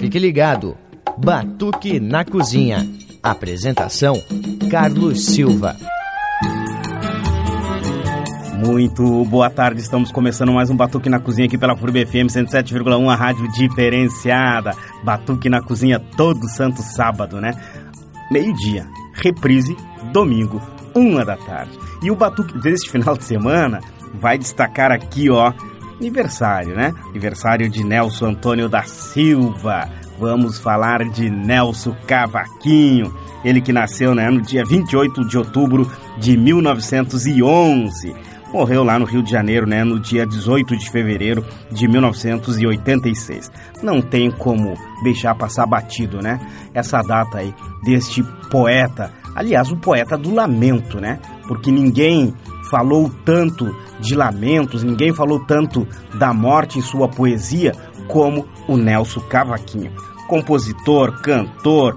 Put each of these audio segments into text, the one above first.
Fique ligado. Batuque na Cozinha. Apresentação: Carlos Silva. Muito boa tarde, estamos começando mais um Batuque na Cozinha aqui pela FURB FM 107,1, a rádio diferenciada. Batuque na Cozinha todo santo sábado, né? Meio-dia, reprise, domingo, uma da tarde. E o Batuque deste final de semana vai destacar aqui, ó, aniversário, né? Aniversário de Nelson Antônio da Silva. Vamos falar de Nelson Cavaquinho. Ele que nasceu né, no dia 28 de outubro de 1911. Morreu lá no Rio de Janeiro, né, no dia 18 de fevereiro de 1986. Não tem como deixar passar batido, né? Essa data aí deste poeta, aliás, o poeta do lamento, né? Porque ninguém falou tanto de lamentos, ninguém falou tanto da morte em sua poesia como o Nelson Cavaquinho. Compositor, cantor,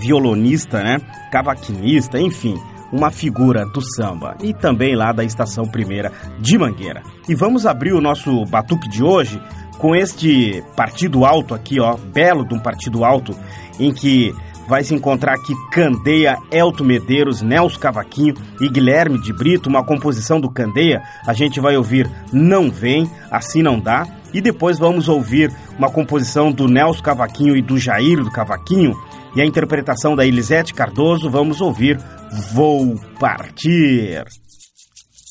violonista, né? Cavaquinista, enfim, uma figura do samba e também lá da Estação Primeira de Mangueira. E vamos abrir o nosso batuque de hoje com este partido alto aqui, ó, belo de um partido alto, em que vai se encontrar aqui Candeia, Elto Medeiros, Nelson Cavaquinho e Guilherme de Brito, uma composição do Candeia. A gente vai ouvir Não Vem, Assim Não Dá. E depois vamos ouvir uma composição do Nelson Cavaquinho e do Jair do Cavaquinho. E a interpretação da Elisete Cardoso, vamos ouvir Vou Partir.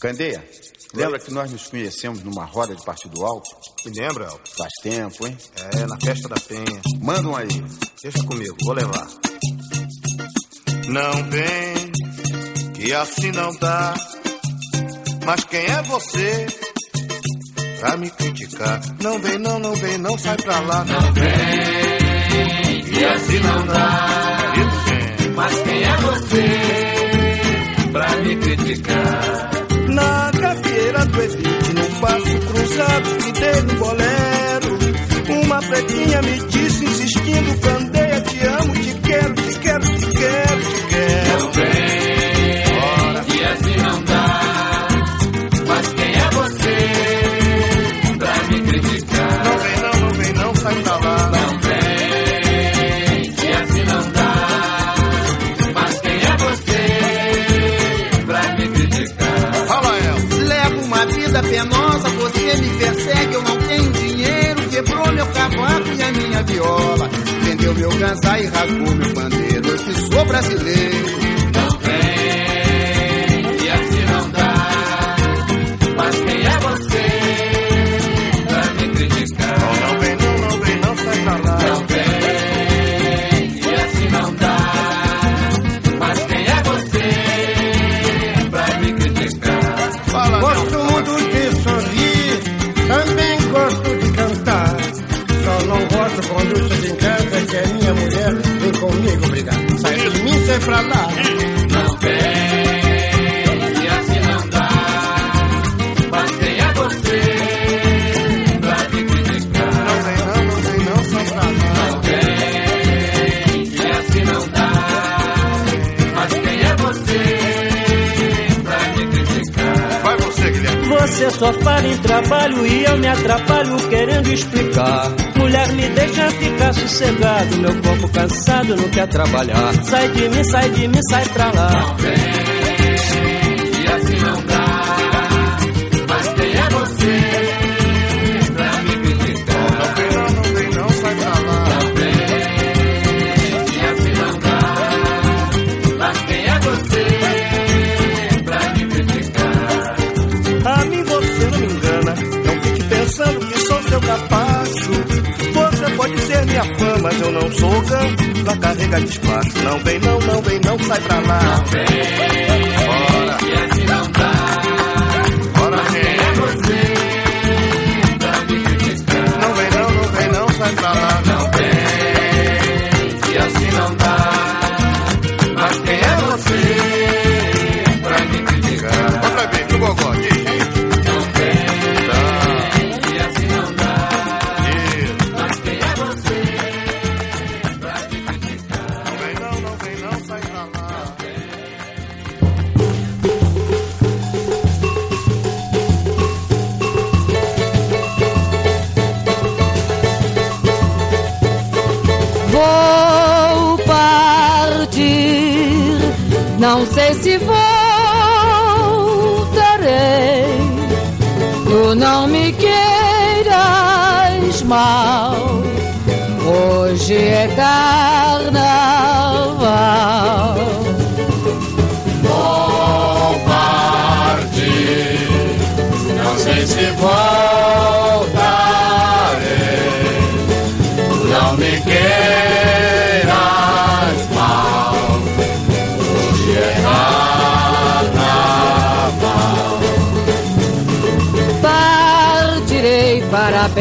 Candeia, lembra que nós nos conhecemos numa roda de Partido Alto? Me lembra, Elton? Faz tempo, hein? É, na festa da Penha. Manda um aí. Deixa comigo, vou levar. Não vem, que assim não dá. Mas quem é você pra me criticar? Não vem, não, não vem, não sai pra lá. Não vem, que assim não dá. Mas quem é você pra me criticar? Na gafieira do Evite, num passo cruzado, me dei no bolero. Uma pretinha me disse, insistindo, candeia, viola. Vendeu meu ganzá e rasgou meu pandeiro. Eu que sou brasileiro. Pra. Você só fala em trabalho e eu me atrapalho querendo explicar. Mulher, me deixa ficar sossegado. Meu corpo cansado não quer trabalhar. Sai de mim, sai de mim, sai pra lá. Não mas eu não sou ganho pra carregar despacho. Não vem, não, não vem, não sai pra lá. Não vem, Bora, e assim não dá. bora, gente. é você? Não vem, não, não vem, não, sai pra lá.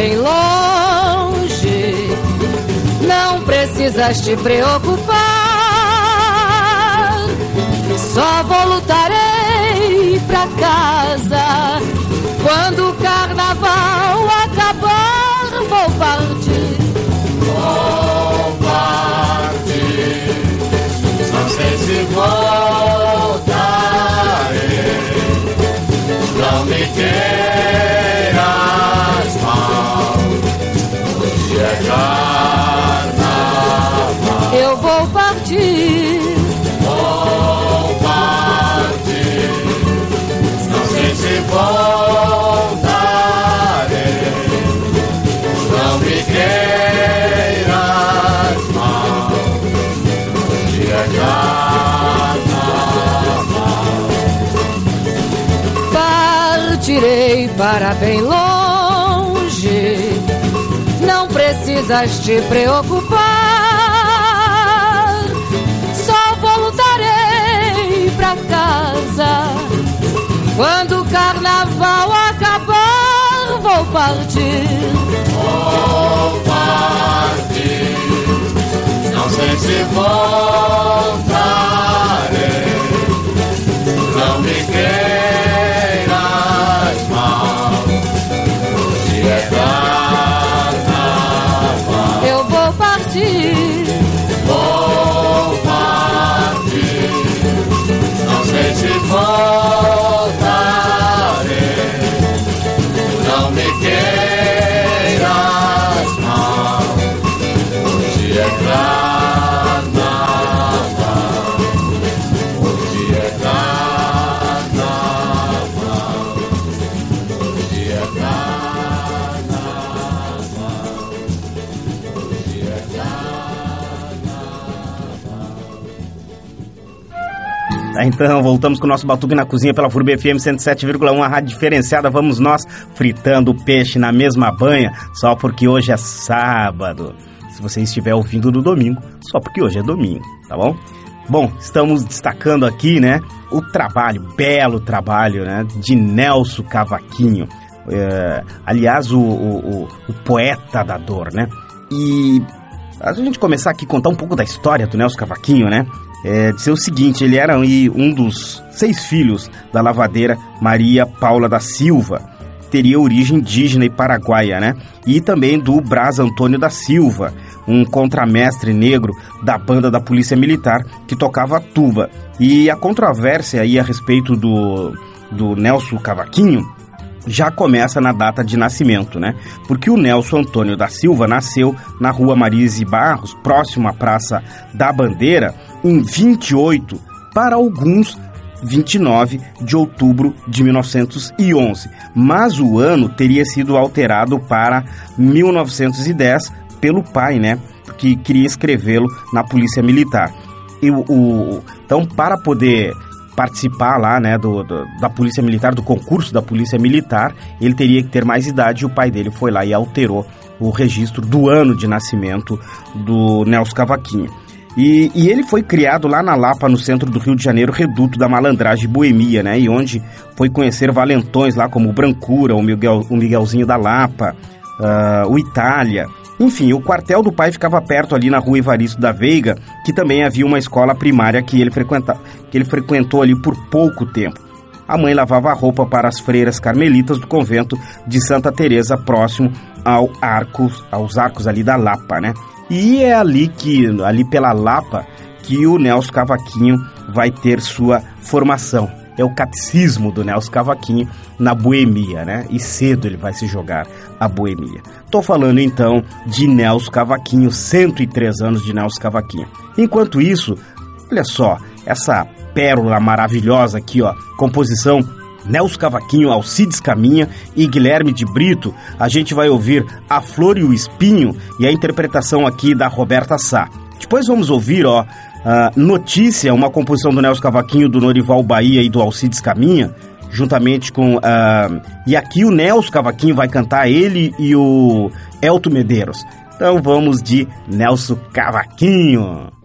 Bem longe, não precisas te preocupar. Só voltarei pra casa quando o carnaval acabar. Vou partir. Vou partir, não sei se voltarei. Não me queiras é carnaval. Eu vou partir. Vou partir, não sei se voltarei. Não me queiras mal, hoje é carnaval. Partirei para bem longe, precisas te preocupar. Só voltarei pra casa quando o carnaval acabar. Vou partir. Vou partir, não sei se voltarei. Não me queiras mal, hoje é carnaval. Partir. Vou partir, não sei se. Então, voltamos com o nosso Batuque na Cozinha pela FURB FM 107,1, a rádio diferenciada. Vamos nós fritando peixe na mesma banha, só porque hoje é sábado. Se você estiver ouvindo no domingo, só porque hoje é domingo, tá bom? Bom, estamos destacando aqui, né, o trabalho, belo trabalho, né, de Nelson Cavaquinho. É, aliás, o, o, o- o poeta da dor, né? E a gente começar aqui a contar um pouco da história do Nelson Cavaquinho, né? É, dizer o seguinte, ele era um dos seis filhos da lavadeira Maria Paula da Silva, teria origem indígena e paraguaia, né? E também do Braz Antônio da Silva, um contramestre negro da banda da Polícia Militar que tocava tuba. E a controvérsia aí a respeito do, do Nelson Cavaquinho já começa na data de nascimento, né? Porque o Nelson Antônio da Silva nasceu na rua Marise Barros, próximo à Praça da Bandeira, em 28, para alguns 29 de outubro de 1911, mas o ano teria sido alterado para 1910 pelo pai, né? Que queria escrevê-lo na Polícia Militar. E o, o- então, para poder participar lá, né, do, do- da Polícia Militar, do concurso da Polícia Militar, ele teria que ter mais idade e o pai dele foi lá e alterou o registro do ano de nascimento do Nelson Cavaquinho. E, e ele foi criado lá na Lapa, no centro do Rio de Janeiro, reduto da malandragem boemia, né? E onde foi conhecer valentões lá como o Brancura, o, Miguel, o Miguelzinho da Lapa, ah, o Itália. Enfim, o quartel do pai ficava perto ali na rua Evaristo da Veiga, que também havia uma escola primária que ele, frequenta, que ele frequentou ali por pouco tempo. A mãe lavava roupa para as freiras carmelitas do convento de Santa Teresa, próximo ao arcos, aos arcos ali da Lapa, né? E é ali que, ali pela Lapa, que o Nelson Cavaquinho vai ter sua formação. é o catecismo do Nelson Cavaquinho na boemia, né? E cedo ele vai se jogar a boemia. Tô falando então de Nelson Cavaquinho, 103 anos de Nelson Cavaquinho. Enquanto isso, olha só, essa pérola maravilhosa aqui, ó, composição Nelson Cavaquinho, Alcides Caminha e Guilherme de Brito, a gente vai ouvir A Flor e o Espinho e a interpretação aqui da Roberta Sá. Depois vamos ouvir, ó, Notícia, uma composição do Nelson Cavaquinho, do Norival Bahia e do Alcides Caminha, juntamente com... Uh, e aqui o Nelson Cavaquinho vai cantar, ele e o Elton Medeiros. Então vamos de Nelson Cavaquinho.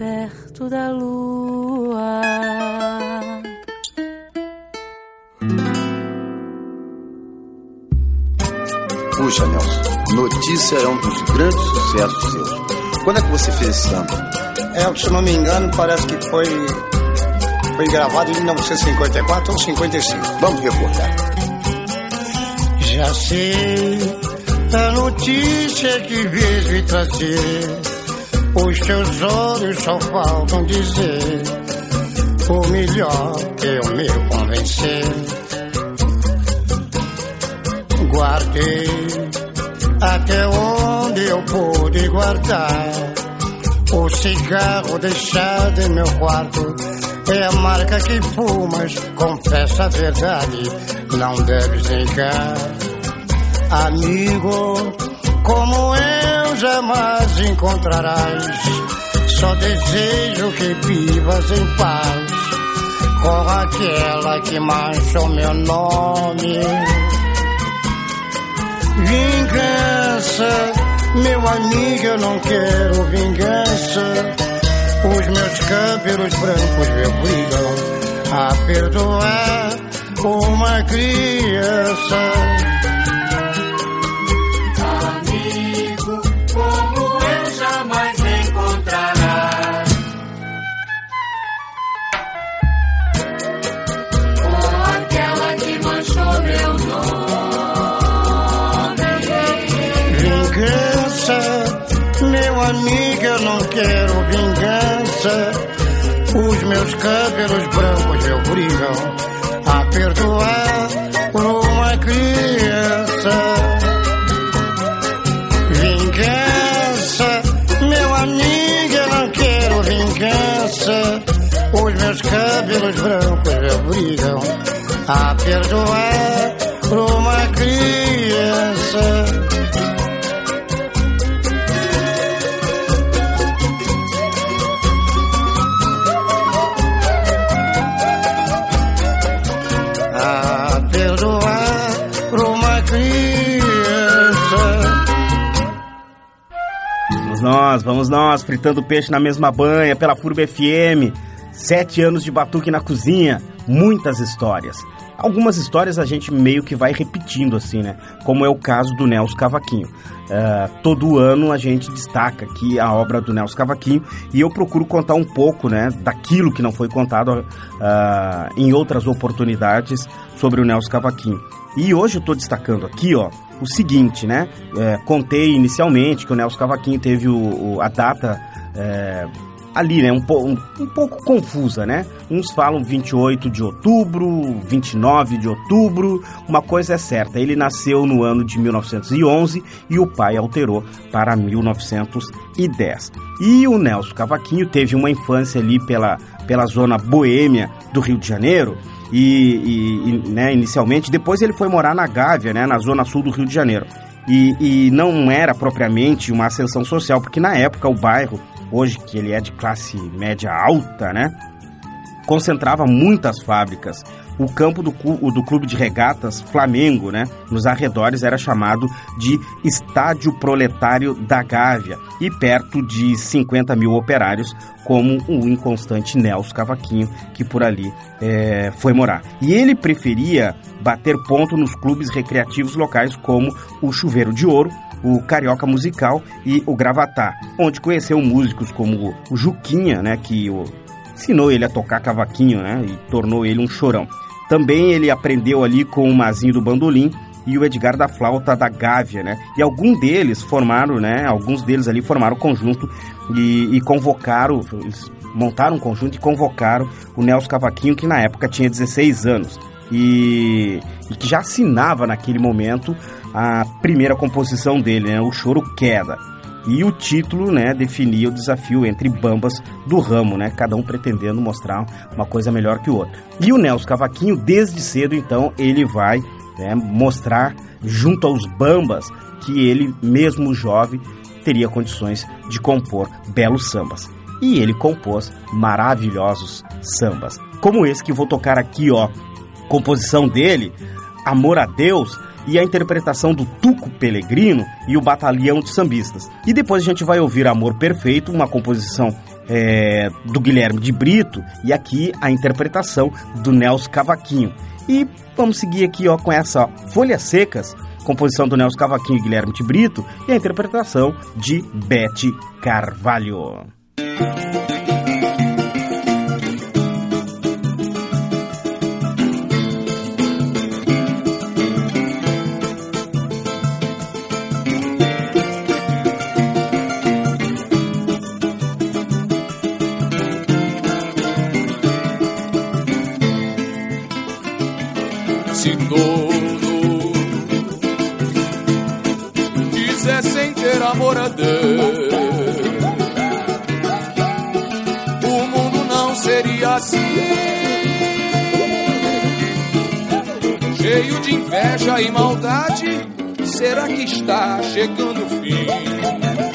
Perto da lua. Puxa, Nelson, Notícia é um dos grandes sucessos seus. Quando é que você fez esse samba? É, se não me engano, parece que foi, foi gravado em 1954 ou 55. Vamos recordar. Já sei da notícia que vejo e trazer. Os teus olhos só faltam dizer o melhor que eu me convencer. Guardei até onde eu pude guardar. O cigarro deixado em meu quarto é a marca que fumas. Confessa a verdade, não deves negar. Amigo, como eu jamais encontrarás. Só desejo que vivas em paz com aquela que manchou meu nome. Vingança, meu amigo, eu não quero vingança. Os meus cabelos brancos me obrigam a perdoar uma criança. Os meus cabelos brancos me obrigam a perdoar uma criança. Vingança, meu amigo, eu não quero vingança. Os meus cabelos brancos me obrigam a perdoar Vamos nós, fritando peixe na mesma banha, pela Furba FM. Sete anos de batuque na cozinha, muitas histórias. Algumas histórias a gente meio que vai repetindo assim, né? Como é o caso do Nelson Cavaquinho. Uh, todo ano a gente destaca aqui a obra do Nelson Cavaquinho e eu procuro contar um pouco, né, daquilo que não foi contado uh, em outras oportunidades sobre o Nelson Cavaquinho. E hoje eu estou destacando aqui, ó, o seguinte, né? É, contei inicialmente que o Nelson Cavaquinho teve o, o, a data é, ali, né? Um, um, um, pouco confusa, né? Uns falam 28 de outubro, 29 de outubro. Uma coisa é certa, ele nasceu no ano de 1911 e o pai alterou para 1910. E o Nelson Cavaquinho teve uma infância ali pela, pela zona boêmia do Rio de Janeiro e, e, e né, inicialmente. Depois ele foi morar na Gávea, né, na zona sul do Rio de Janeiro. E, e, não era propriamente uma ascensão social, porque na época o bairro, hoje que ele é de classe média alta, né, concentrava muitas fábricas. O campo do, do clube de regatas Flamengo, né, nos arredores, era chamado de Estádio Proletário da Gávea e perto de 50 mil operários, como o inconstante Nelson Cavaquinho, que por ali é, foi morar. E ele preferia bater ponto nos clubes recreativos locais, como o Chuveiro de Ouro, o Carioca Musical e o Gravatá, onde conheceu músicos como o Juquinha, né, que o, ensinou ele a tocar cavaquinho, né, e tornou ele um chorão. Também ele aprendeu ali com o Mazinho do Bandolim e o Edgar da Flauta da Gávea, né? E algum deles formaram, né? Alguns deles ali formaram conjunto e, e convocaram, eles montaram um conjunto e convocaram o Nelson Cavaquinho, que na época tinha 16 anos. E, e que já assinava naquele momento a primeira composição dele, né? O Choro Queda. E o título, né, definia o desafio entre bambas do ramo, né, cada um pretendendo mostrar uma coisa melhor que o outro. E o Nelson Cavaquinho, desde cedo, então, ele vai né, mostrar junto aos bambas que ele, mesmo jovem, teria condições de compor belos sambas. E ele compôs maravilhosos sambas, como esse que vou tocar aqui, ó. Composição dele, Amor a Deus, e a interpretação do Tuco Pelegrino e o Batalhão de Sambistas. E depois a gente vai ouvir Amor Perfeito, uma composição é, do Guilherme de Brito e aqui a interpretação do Nelson Cavaquinho. E vamos seguir aqui ó, com essa Folhas Secas, composição do Nelson Cavaquinho e Guilherme de Brito e a interpretação de Bete Carvalho. Se todo quisessem ter amor a Deus, o mundo não seria assim. Cheio de inveja e maldade, será que está chegando o fim?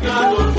pecado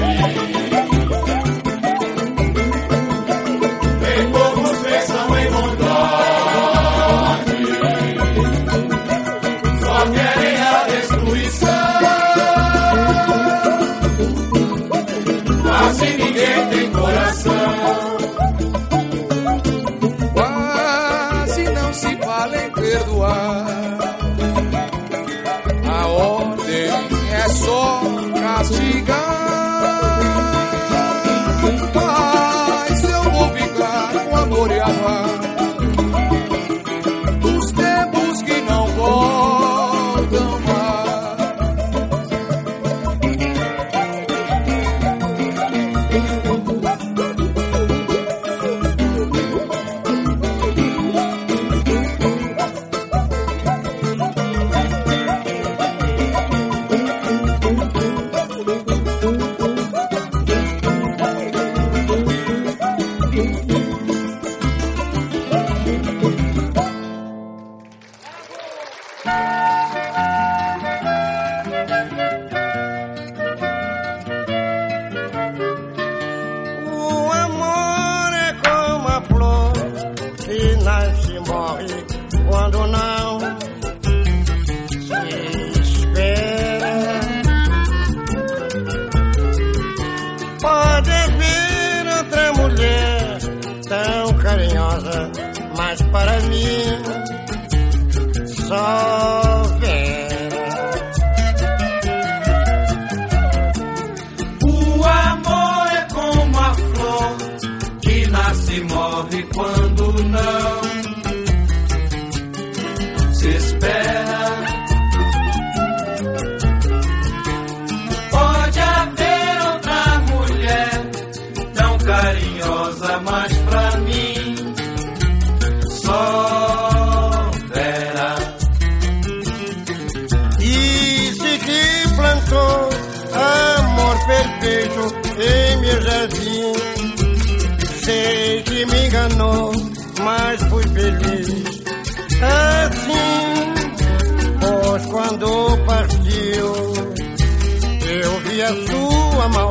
So.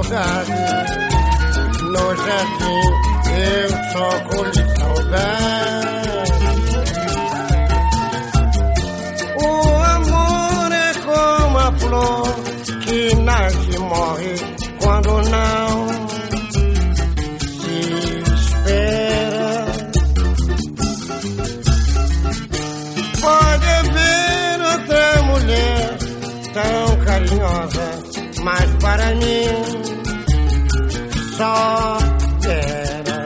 No jardim eu só colhi saudade. O amor é como a flor que nasce e morre quando não se espera. Pode haver outra mulher tão carinhosa, mas para mim só era.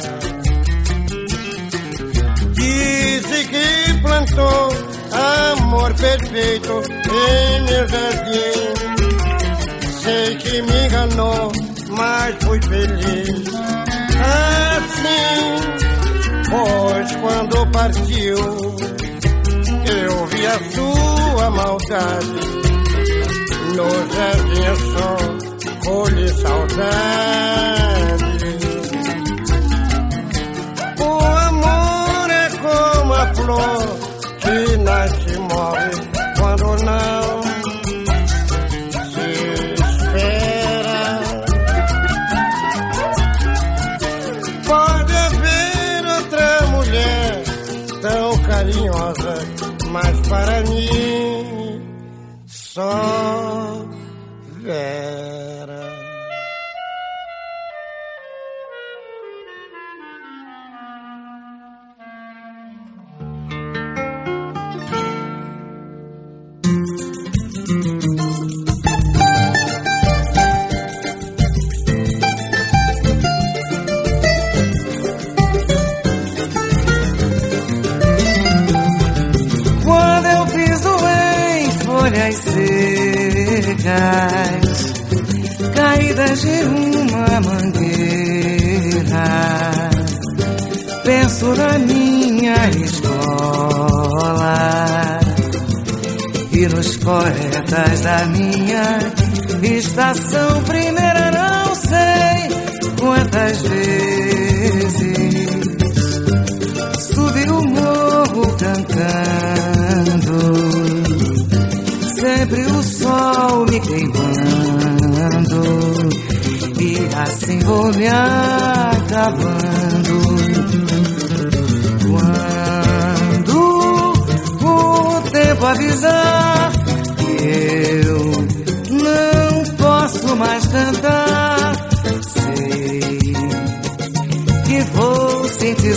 Disse que plantou amor perfeito em meu jardim. Sei que me enganou, mas fui feliz. Assim, pois quando partiu, eu vi a sua maldade no jardim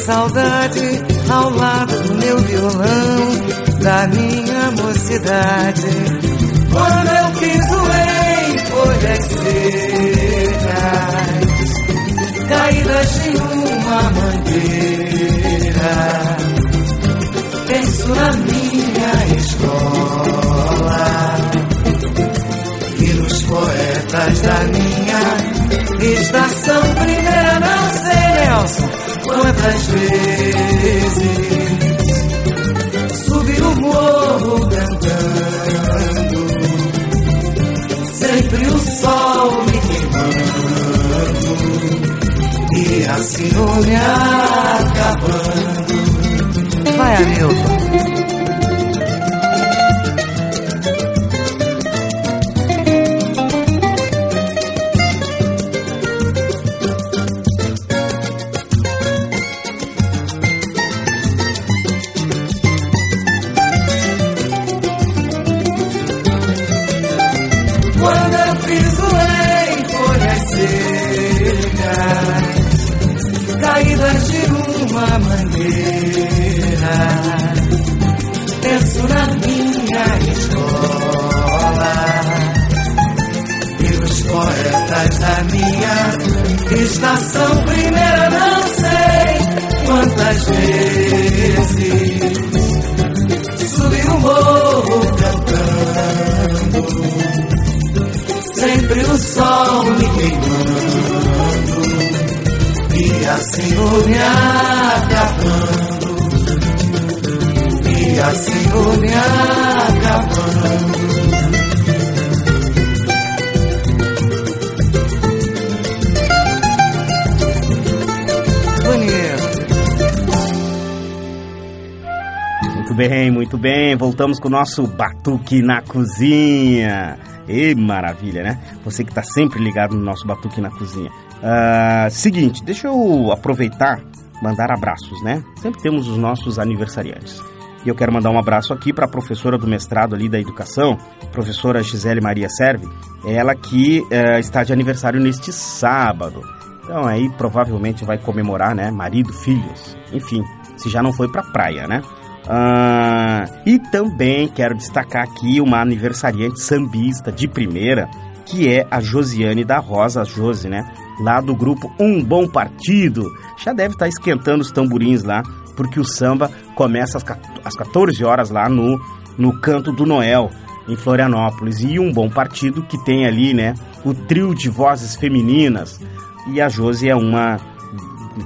saudade ao lado do meu violão, da minha mocidade. Quando eu piso em folhas secas, caídas de uma mangueira, penso na minha escola e nos poetas da minha estação primeira. Não sei, Nelson, quantas vezes subi o morro cantando, sempre o sol me queimando e assim vou me acabando. Vai, Hamilton. Bem, muito bem. Voltamos com o nosso Batuque na Cozinha. E maravilha, né? Você que está sempre ligado no nosso Batuque na Cozinha. Ah, seguinte, deixa eu aproveitar, mandar abraços, né? Sempre temos os nossos aniversariantes. E eu quero mandar um abraço aqui para a professora do mestrado ali da educação, professora Gisele Maria Serve, ela que eh, está de aniversário neste sábado. Então aí provavelmente vai comemorar, né? Marido, filhos, enfim, se já não foi para praia, né? Ah, e também quero destacar aqui uma aniversariante sambista de primeira, que é a Josiane da Rosa, a Josi, né? Lá do grupo Um Bom Partido. Já deve estar esquentando os tamborins lá, porque o samba começa às 14 às 14 horas lá no, no Canto do Noel, em Florianópolis. E Um Bom Partido que tem ali, né? O trio de vozes femininas. E a Josi é uma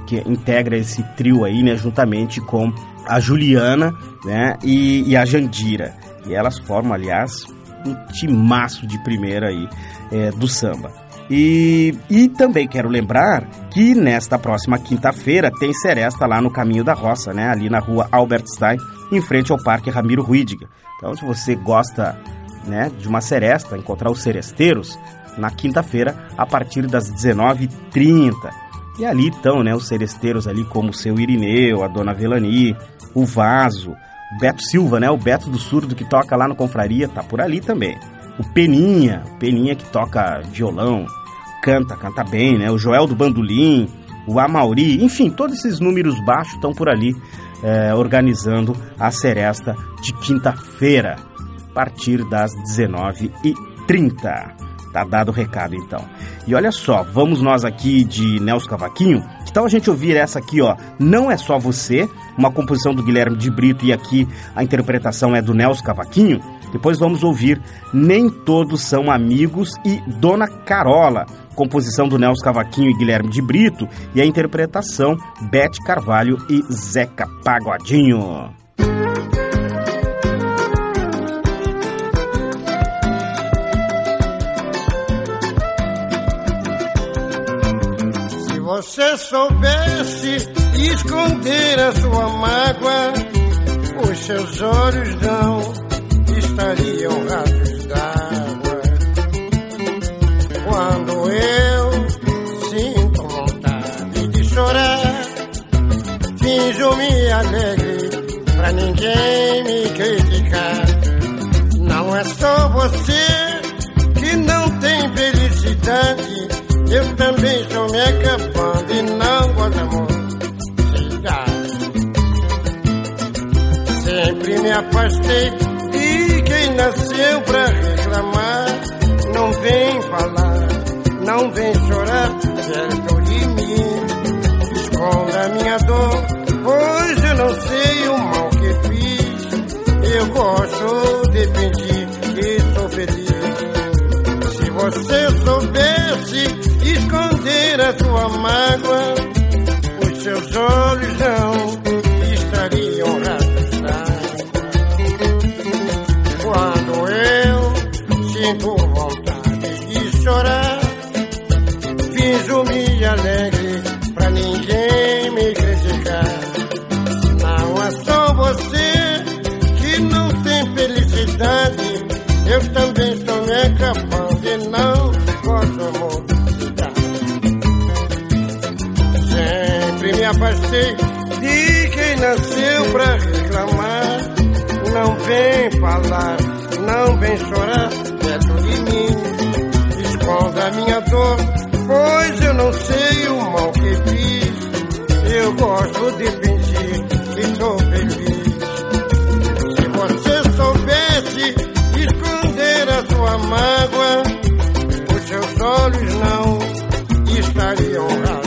que integra esse trio aí, né? Juntamente com a Juliana né, e, e, a Jandira. E elas formam, aliás, um timaço de primeira aí é, do samba. E, e também quero lembrar que nesta próxima quinta-feira tem seresta lá no Caminho da Roça, né? Ali na rua Albert Stein, em frente ao Parque Ramiro Ruidiga. Então, se você gosta né, de uma seresta, encontrar os seresteiros, na quinta-feira, a partir das 19h30. E ali estão né, os seresteiros ali, como o seu Irineu, a dona Velani, o Vaso, o Beto Silva, né? O Beto do Surdo que toca lá no Confraria, tá por ali também. O Peninha, o Peninha que toca violão, canta, canta bem, né? O Joel do Bandolim, o Amauri, enfim, todos esses números baixos estão por ali é, organizando a seresta de quinta-feira, a partir das 19h30. Tá dado o recado então. E olha só, vamos nós aqui de Nelson Cavaquinho. Que tal a gente ouvir essa aqui, ó? Não é só você, uma composição do Guilherme de Brito e aqui a interpretação é do Nelson Cavaquinho. Depois vamos ouvir Nem Todos São Amigos e Dona Carola, composição do Nelson Cavaquinho e Guilherme de Brito e a interpretação Bete Carvalho e Zeca Pagodinho. você soubesse esconder a sua mágoa, os seus olhos não estariam rasos d'água. Quando eu sinto vontade de chorar, finjo-me alegre pra ninguém me criticar. Não é só você que não tem felicidade. Eu também estou me acabando e não gosto amor. Sempre me afastei de quem nasceu pra reclamar. Não vem falar, não vem chorar perto de mim. Esconda a minha dor, pois eu não sei o mal que fiz. Eu gosto de fingir que sou feliz. Se você soubesse esconder a sua mágoa, os seus olhos não estariam rasos Quando eu sinto vontade de chorar, finjo-me alegre afastei de quem nasceu pra reclamar. Não vem falar, não vem chorar perto de mim. Esconda minha dor, pois eu não sei o mal que fiz. Eu gosto de fingir que sou feliz. Se você soubesse esconder a sua mágoa, os seus olhos não estariam rasos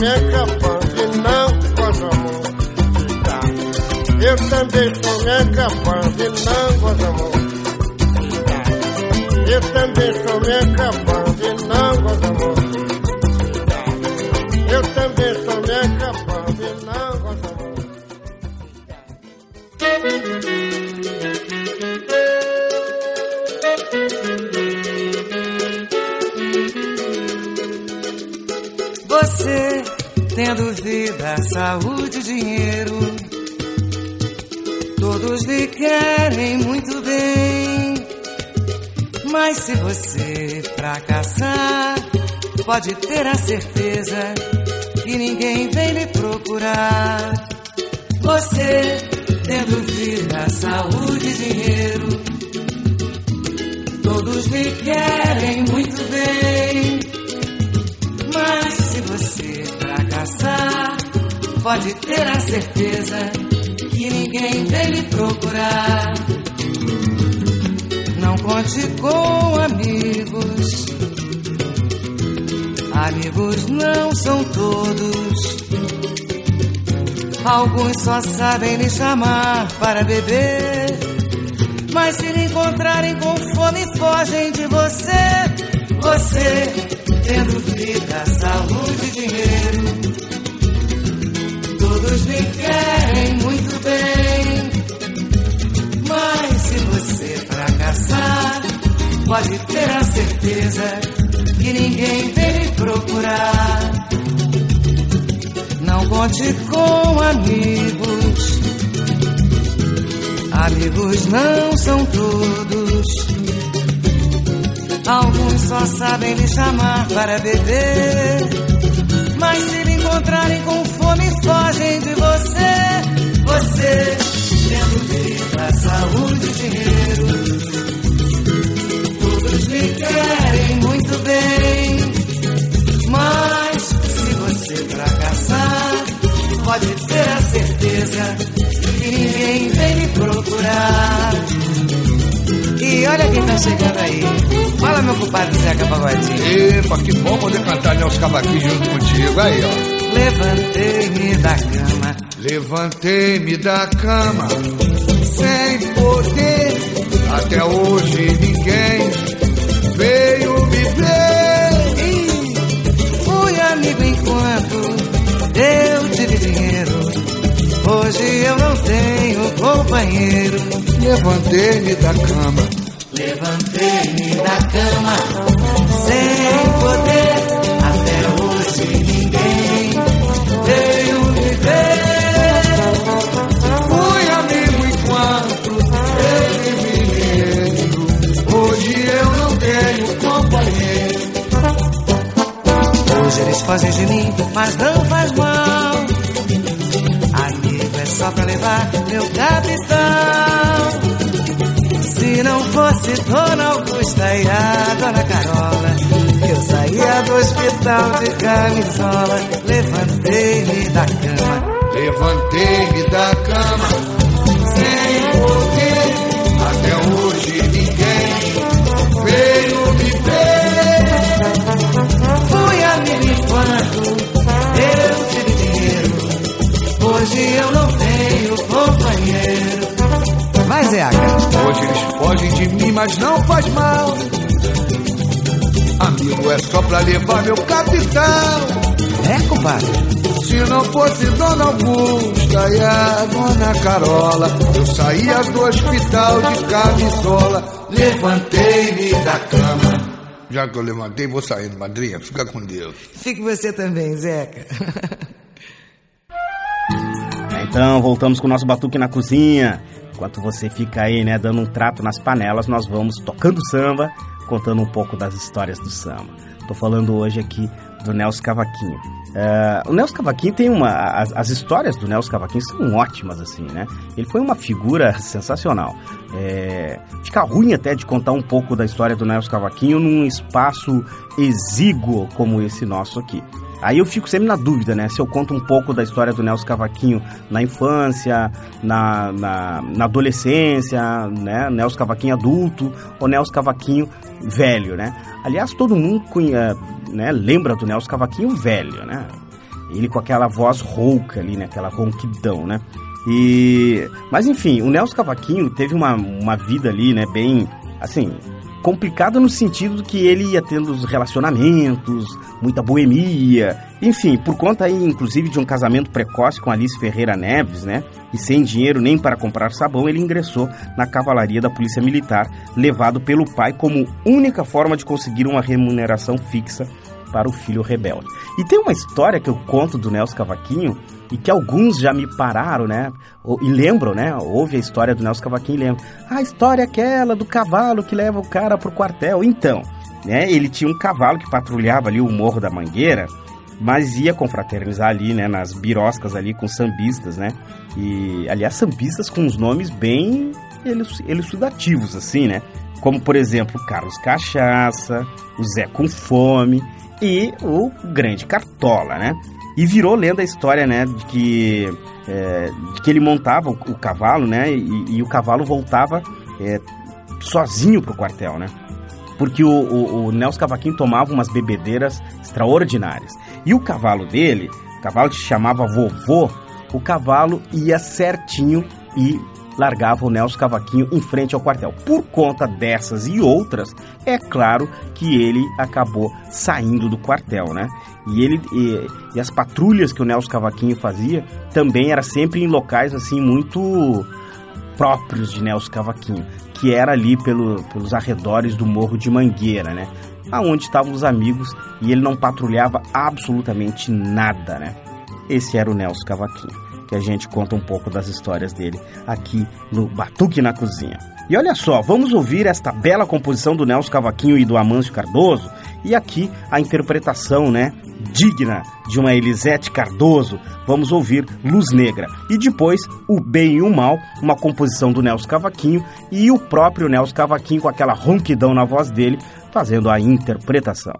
também estou me acabando e não gosto amor. Eu também estou me acabando e não gosto amor. Eu também estou me acabando tendo vida, saúde, dinheiro, todos lhe querem muito bem. Mas se você fracassar, pode ter a certeza que ninguém vem lhe procurar. Você tendo vida, saúde e dinheiro, todos lhe querem muito bem. Mas se você pode ter a certeza que ninguém vem lhe procurar. Não conte com amigos. Amigos não são todos. Alguns só sabem lhe chamar para beber. Mas se lhe encontrarem com fome, fogem de você. Você, tendo vida, saúde e dinheiro, todos lhe querem muito bem. Mas se você fracassar, pode ter a certeza que ninguém vem lhe procurar. Não conte com amigos. Amigos não são todos. Alguns só sabem lhe chamar para beber. Mas se lhe encontrarem com fogem de você. Você, tendo vida, saúde e dinheiro. Todos lhe querem muito bem. Mas se você fracassar, pode ter a certeza que ninguém vem lhe procurar. E olha quem tá chegando aí. Fala, meu compadre Zeca Pagodinho. Epa, que bom poder cantar Nelson Cavaquinho junto contigo. Aí, ó. Levantei-me da cama, Levantei-me da cama, sem poder. Até hoje ninguém veio me ver. e fui amigo enquanto eu tive dinheiro. Hoje eu não tenho companheiro. Levantei-me da cama, Levantei-me da cama, sem poder. Fazem de mim, mas não faz mal. Amigo é só pra levar meu capitão. Se não fosse Dona Augusta e a Dona Carola, eu saía do hospital de camisola. Levantei-me da cama. Levantei-me da cama. Sem poder até hoje. Hoje eu não tenho companheiro. Vai, Zeaca. Hoje eles fogem de mim, mas não faz mal. Amigo, é só pra levar meu capital. É, compadre? Se não fosse Dona Augusta e a Dona Carola, eu saía do hospital de camisola. Levantei-me da cama. Já que eu levantei, vou saindo, madrinha. Fica com Deus. Fique você também, Zeca. Então, voltamos com o nosso batuque na cozinha. Enquanto você fica aí, né, dando um trato nas panelas, nós vamos tocando samba, contando um pouco das histórias do samba. Tô falando hoje aqui do Nelson Cavaquinho. É, o Nelson Cavaquinho tem uma. As, as, histórias do Nelson Cavaquinho são ótimas, assim, né? Ele foi uma figura sensacional. É, fica ruim até de contar um pouco da história do Nelson Cavaquinho num espaço exíguo como esse nosso aqui. Aí eu fico sempre na dúvida, né? Se eu conto um pouco da história do Nelson Cavaquinho na infância, na, na, na adolescência, né? Nelson Cavaquinho adulto ou Nelson Cavaquinho velho, né? Aliás, todo mundo conhece, né, lembra do Nelson Cavaquinho velho, né? Ele com aquela voz rouca ali, né? Aquela ronquidão, né? E... Mas enfim, o Nelson Cavaquinho teve uma, uma vida ali, né? Bem, assim, complicado no sentido que ele ia tendo os relacionamentos, muita boemia, enfim, por conta aí, inclusive, de um casamento precoce com Alice Ferreira Neves, né? E sem dinheiro nem para comprar sabão, ele ingressou na cavalaria da Polícia Militar, levado pelo pai como única forma de conseguir uma remuneração fixa para o filho rebelde. E tem uma história que eu conto do Nelson Cavaquinho e que alguns já me pararam, né? E lembram, né? Houve a história do Nelson Cavaquinho e lembram. A história é aquela do cavalo que leva o cara pro quartel. Então, né? Ele tinha um cavalo que patrulhava ali o Morro da Mangueira, mas ia confraternizar ali, né? Nas biroscas ali com sambistas, né? E, aliás, sambistas com os nomes bem elucidativos, assim, né? Como, por exemplo, Carlos Cachaça, o Zé com Fome e o Grande Cartola, né? E virou lenda a história, né, de que, é, de que ele montava o, o cavalo, né, e, e, o cavalo voltava é, sozinho pro quartel, né? Porque o, o, o Nelson Cavaquinho tomava umas bebedeiras extraordinárias. E o cavalo dele, o cavalo que se chamava Vovô, o cavalo ia certinho e largava o Nelson Cavaquinho em frente ao quartel. Por conta dessas e outras, é claro que ele acabou saindo do quartel, né? E ele e, e as patrulhas que o Nelson Cavaquinho fazia também era sempre em locais assim muito próprios de Nelson Cavaquinho, que era ali pelo, pelos arredores do Morro de Mangueira, né? Aonde estavam os amigos e ele não patrulhava absolutamente nada, né? Esse era o Nelson Cavaquinho que a gente conta um pouco das histórias dele aqui no Batuque na Cozinha. E olha só, vamos ouvir esta bela composição do Nelson Cavaquinho e do Amâncio Cardoso e aqui a interpretação, né, digna de uma Elisete Cardoso. Vamos ouvir Luz Negra e depois O Bem e o Mal, uma composição do Nelson Cavaquinho e o próprio Nelson Cavaquinho com aquela ronquidão na voz dele fazendo a interpretação.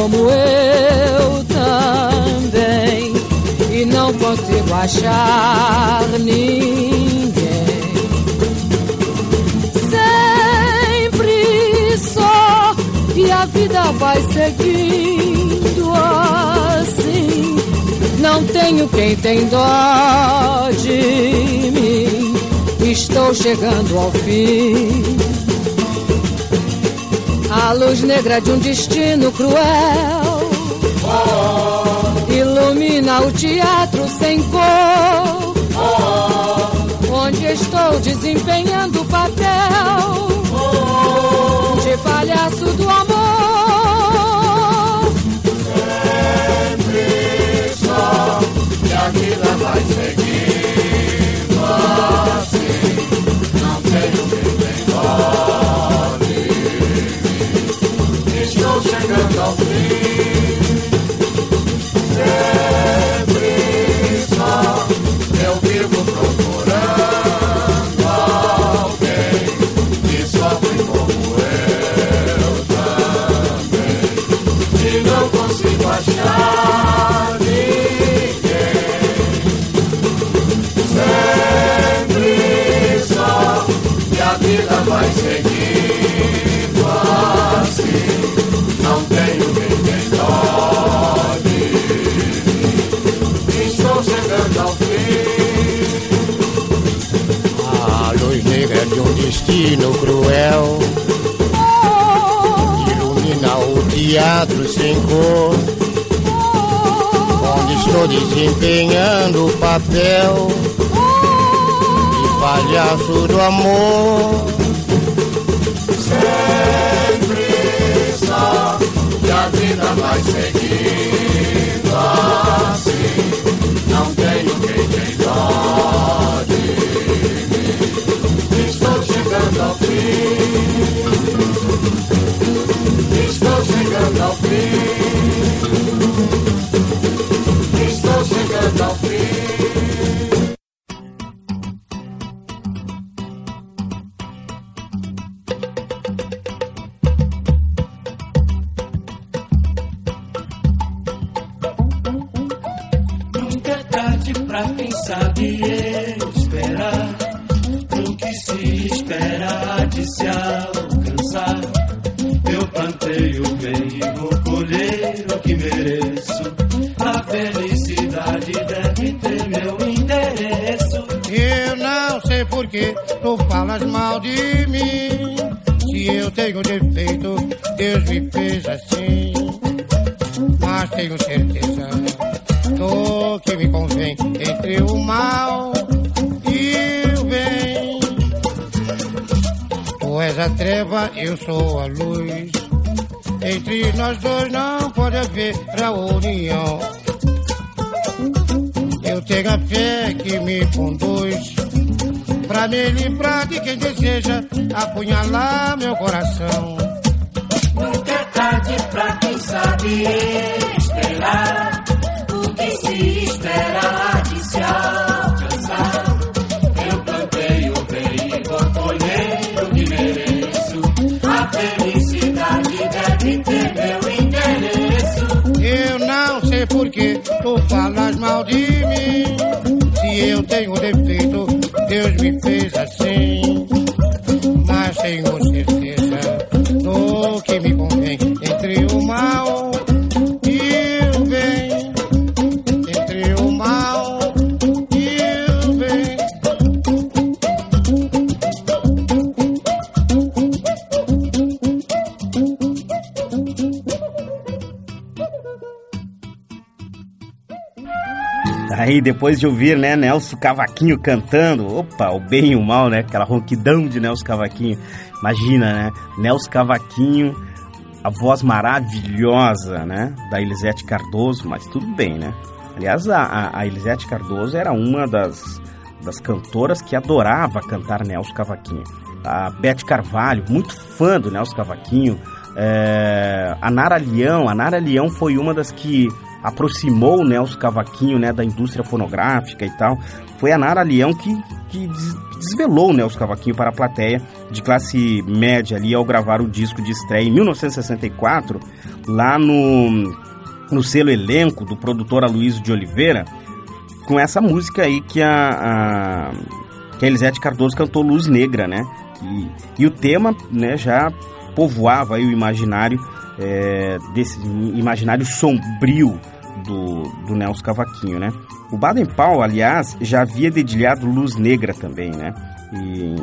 Como eu também e não consigo achar ninguém. Sempre só e a vida vai seguindo assim. Não tenho quem tem dó de mim estou chegando ao fim. A luz negra de um destino cruel ilumina o teatro sem cor, onde estou desempenhando o papel de palhaço do amor. Destino cruel ilumina o teatro sem cor, onde estou desempenhando o papel de palhaço do amor. Sempre só que a vida vai seguindo assim. Não tenho quem tem dó Estou chegando ao fim. Estou chegando ao fim. União. Eu tenho a fé que me conduz pra me livrar de quem deseja apunhalar meu coração. Aí depois de ouvir, né, Nelson Cavaquinho cantando, opa, o bem e o mal, né, aquela ronquidão de Nelson Cavaquinho. Imagina, né, Nelson Cavaquinho, a voz maravilhosa, né, da Elisete Cardoso, mas tudo bem, né. Aliás, a, a, Elisete Cardoso era uma das, das cantoras que adorava cantar Nelson Cavaquinho. A Beth Carvalho, muito fã do Nelson Cavaquinho. É, a Nara Leão, a Nara Leão foi uma das que aproximou o Nelson Cavaquinho né, da indústria fonográfica e tal. Foi a Nara Leão que, que des- desvelou o Nelson Cavaquinho para a plateia de classe média ali ao gravar o disco de estreia em 1964, lá no, no selo elenco do produtor Aloysio de Oliveira, com essa música aí que a, a, que a Elisete Cardoso cantou Luz Negra, né? E, e o tema né, já povoava aí o imaginário é, desse imaginário sombrio do, do Nelson Cavaquinho, né? O Baden Powell, aliás, já havia dedilhado Luz Negra também, né? E,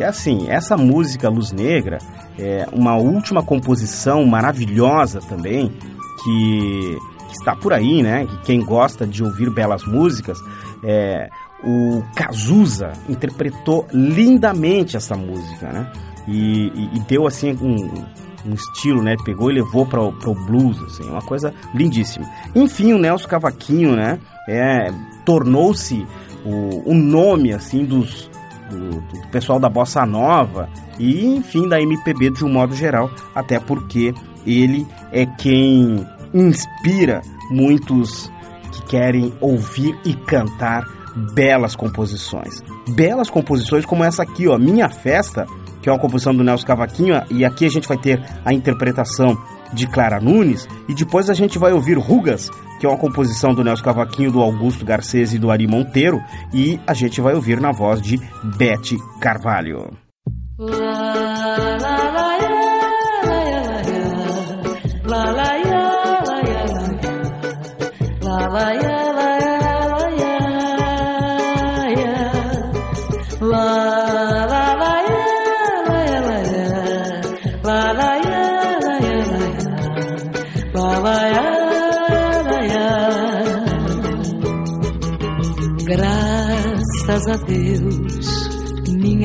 e assim, essa música Luz Negra é uma última composição maravilhosa também, que, que está por aí, né? Que quem gosta de ouvir belas músicas, é, o Cazuza interpretou lindamente essa música, né? E, e- e deu assim um, um estilo, né? Pegou e levou para o blues, assim, uma coisa lindíssima. Enfim, o Nelson Cavaquinho, né? É, tornou-se o, o nome assim dos do, do pessoal da bossa nova e enfim da MPB de um modo geral, até porque ele é quem inspira muitos que querem ouvir e cantar belas composições. Belas composições como essa aqui, ó, Minha Festa, que é uma composição do Nelson Cavaquinho, e aqui a gente vai ter a interpretação de Clara Nunes, e depois a gente vai ouvir Rugas, que é uma composição do Nelson Cavaquinho, do Augusto Garcês e do Ari Monteiro, e a gente vai ouvir na voz de Bete Carvalho. La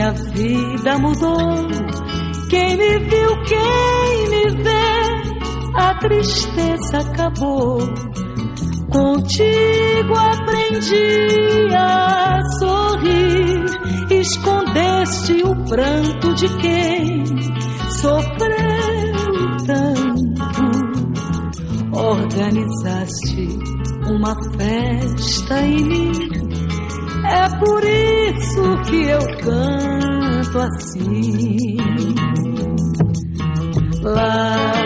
minha vida mudou. Quem me viu, quem me vê, a tristeza acabou. Contigo aprendi a sorrir, escondeste o pranto de quem sofreu tanto. Organizaste uma festa em mim, é por isso que eu canto assim. Lá,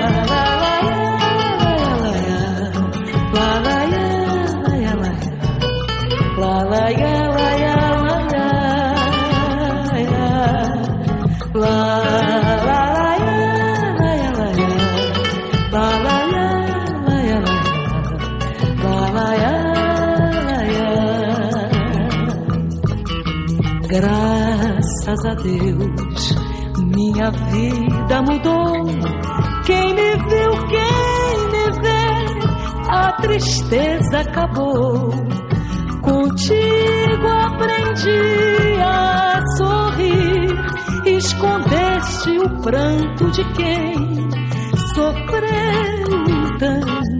Graças a Deus, minha vida mudou. Quem me viu, quem me vê, a tristeza acabou. Contigo aprendi a sorrir, escondeste o pranto de quem sofreu tanto.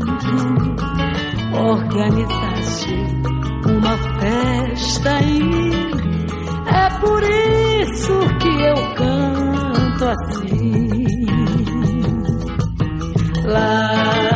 Organizaste uma festa mim é por isso que eu canto assim. Lá,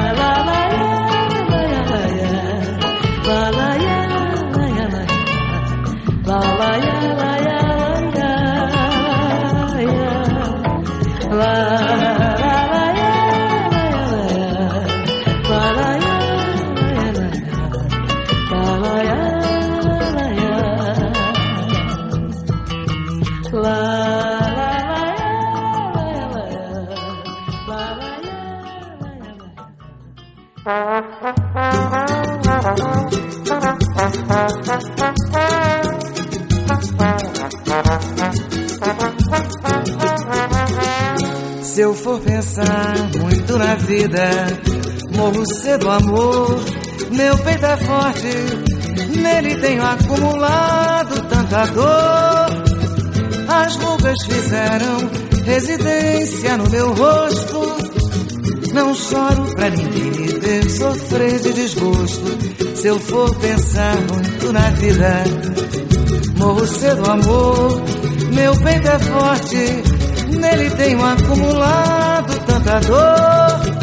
Se eu for pensar muito na vida, morro cedo amor. Meu peito é forte, nele tenho acumulado tanta dor. As rugas fizeram residência no meu rosto. Não choro pra ninguém me ver sofrer de desgosto. Se eu for pensar muito na vida, morro cedo amor. Meu peito é forte, nele tenho acumulado tanta dor.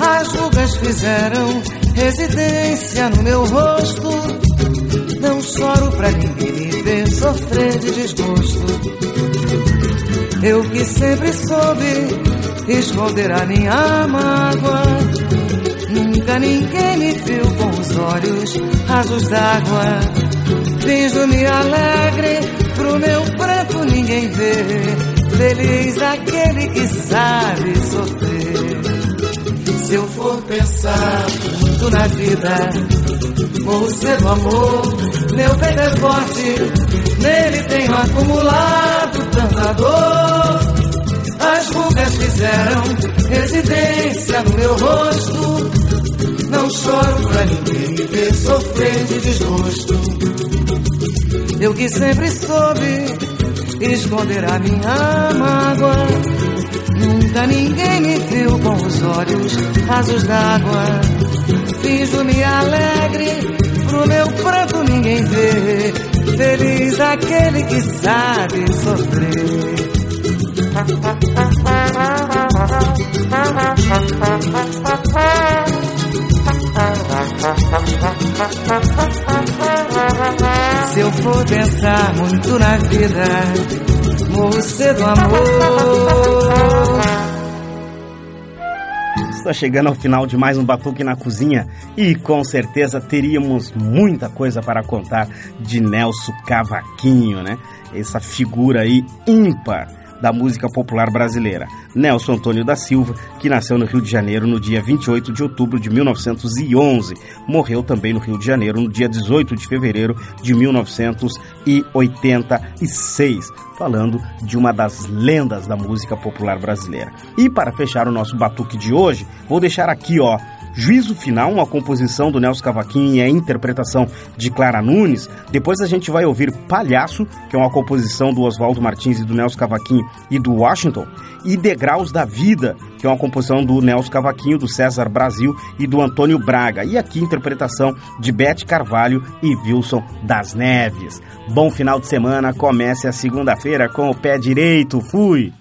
As rugas fizeram residência no meu rosto. Não choro pra ninguém me ver sofrer de desgosto. Eu que sempre soube esconder a minha mágoa. Nunca ninguém me viu com os olhos rasos d'água. Finjo-me alegre, pro meu pranto ninguém vê. Feliz aquele que sabe sofrer. Se eu for pensar muito na vida, morro cedo amor, meu peito é forte, nele tenho acumulado tanta dor. As rugas fizeram residência no meu rosto. Não choro pra ninguém me ver sofrer de desgosto. Eu que sempre soube esconder a minha mágoa. Nunca ninguém me viu com os olhos rasos d'água. Fiz-me alegre, pro meu pranto ninguém vê. Feliz aquele que sabe sofrer. Se eu for pensar muito na vida, morro cedo amor. Está chegando ao final de mais um Batuque na Cozinha e com certeza teríamos muita coisa para contar de Nelson Cavaquinho, né? Essa figura aí ímpar da música popular brasileira. Nelson Antônio da Silva, que nasceu no Rio de Janeiro no dia 28 de outubro de 1911, morreu também no Rio de Janeiro no dia 18 de fevereiro de 1986, falando de uma das lendas da música popular brasileira. E para fechar o nosso batuque de hoje, vou deixar aqui, ó, Juízo Final, uma composição do Nelson Cavaquinho e a interpretação de Clara Nunes. Depois a gente vai ouvir Palhaço, que é uma composição do Oswaldo Martins e do Nelson Cavaquinho e do Washington. E Degraus da Vida, que é uma composição do Nelson Cavaquinho, do César Brasil e do Antônio Braga. E aqui interpretação de Bete Carvalho e Wilson das Neves. Bom final de semana, comece a segunda-feira com o pé direito. Fui!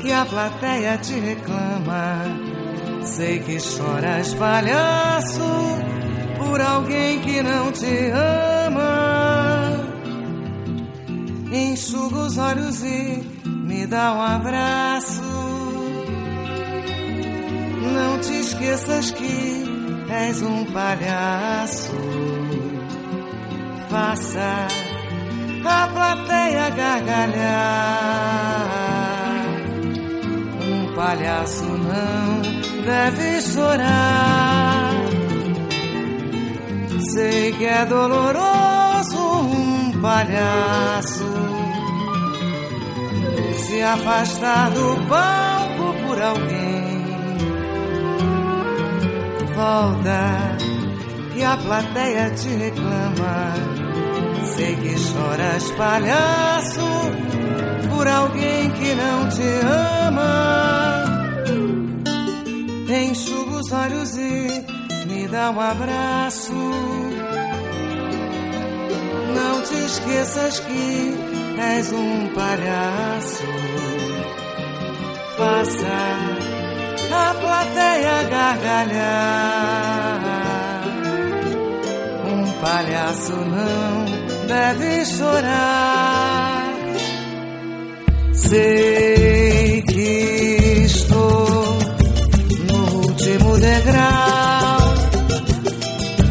Que a plateia te reclama. Sei que choras, palhaço, por alguém que não te ama. Enxuga os olhos e me dá um abraço. Não te esqueças que és um palhaço. Faça a plateia gargalhar. Um palhaço não deve chorar. Sei que é doloroso um palhaço se afastar do palco por alguém. Volta, que a plateia te reclama. Sei que choras, palhaço, por alguém que não te ama. Enxuga os olhos e me dá um abraço. Não te esqueças que és um palhaço. Faça a plateia gargalhar. palhaço não deve chorar. Sei que estou no último degrau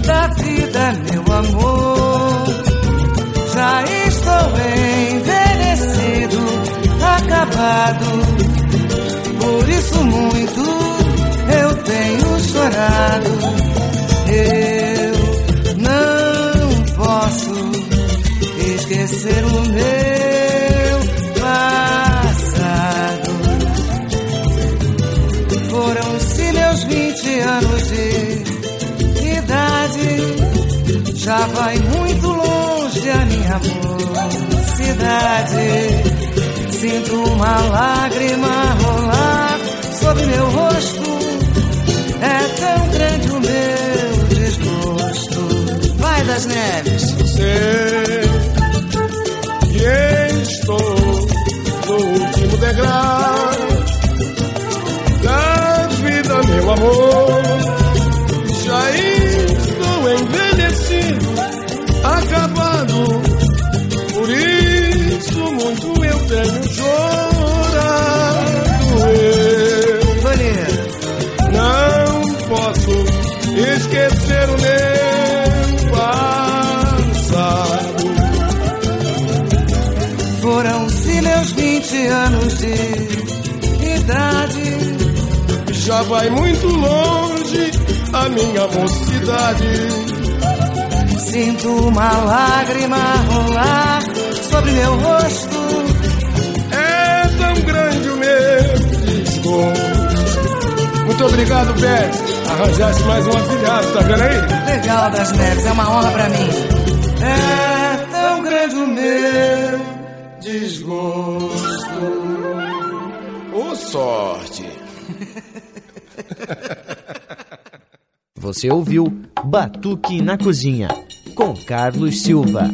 da vida, meu amor. Já estou envelhecido, acabado. Por isso muito eu tenho chorado. Esquecer o meu passado. Foram-se meus 20 anos de idade. Já vai muito longe a minha mocidade. Sinto uma lágrima rolar sobre meu rosto. É tão grande o meu desgosto. Vai das neves. Sei da vida, meu amor. Já estou envelhecido, acabado. Por isso muito eu tenho chorado. Eu não posso esquecer o meu anos de idade. Já vai muito longe a minha mocidade. Sinto uma lágrima rolar sobre meu rosto. É tão grande o meu desgosto. Muito obrigado, Beth. Arranjaste mais um afilhado, tá vendo aí? Legal das neves, é uma honra pra mim. É tão grande o meu desgosto. Sorte. Você ouviu Batuque na Cozinha, com Carlos Silva.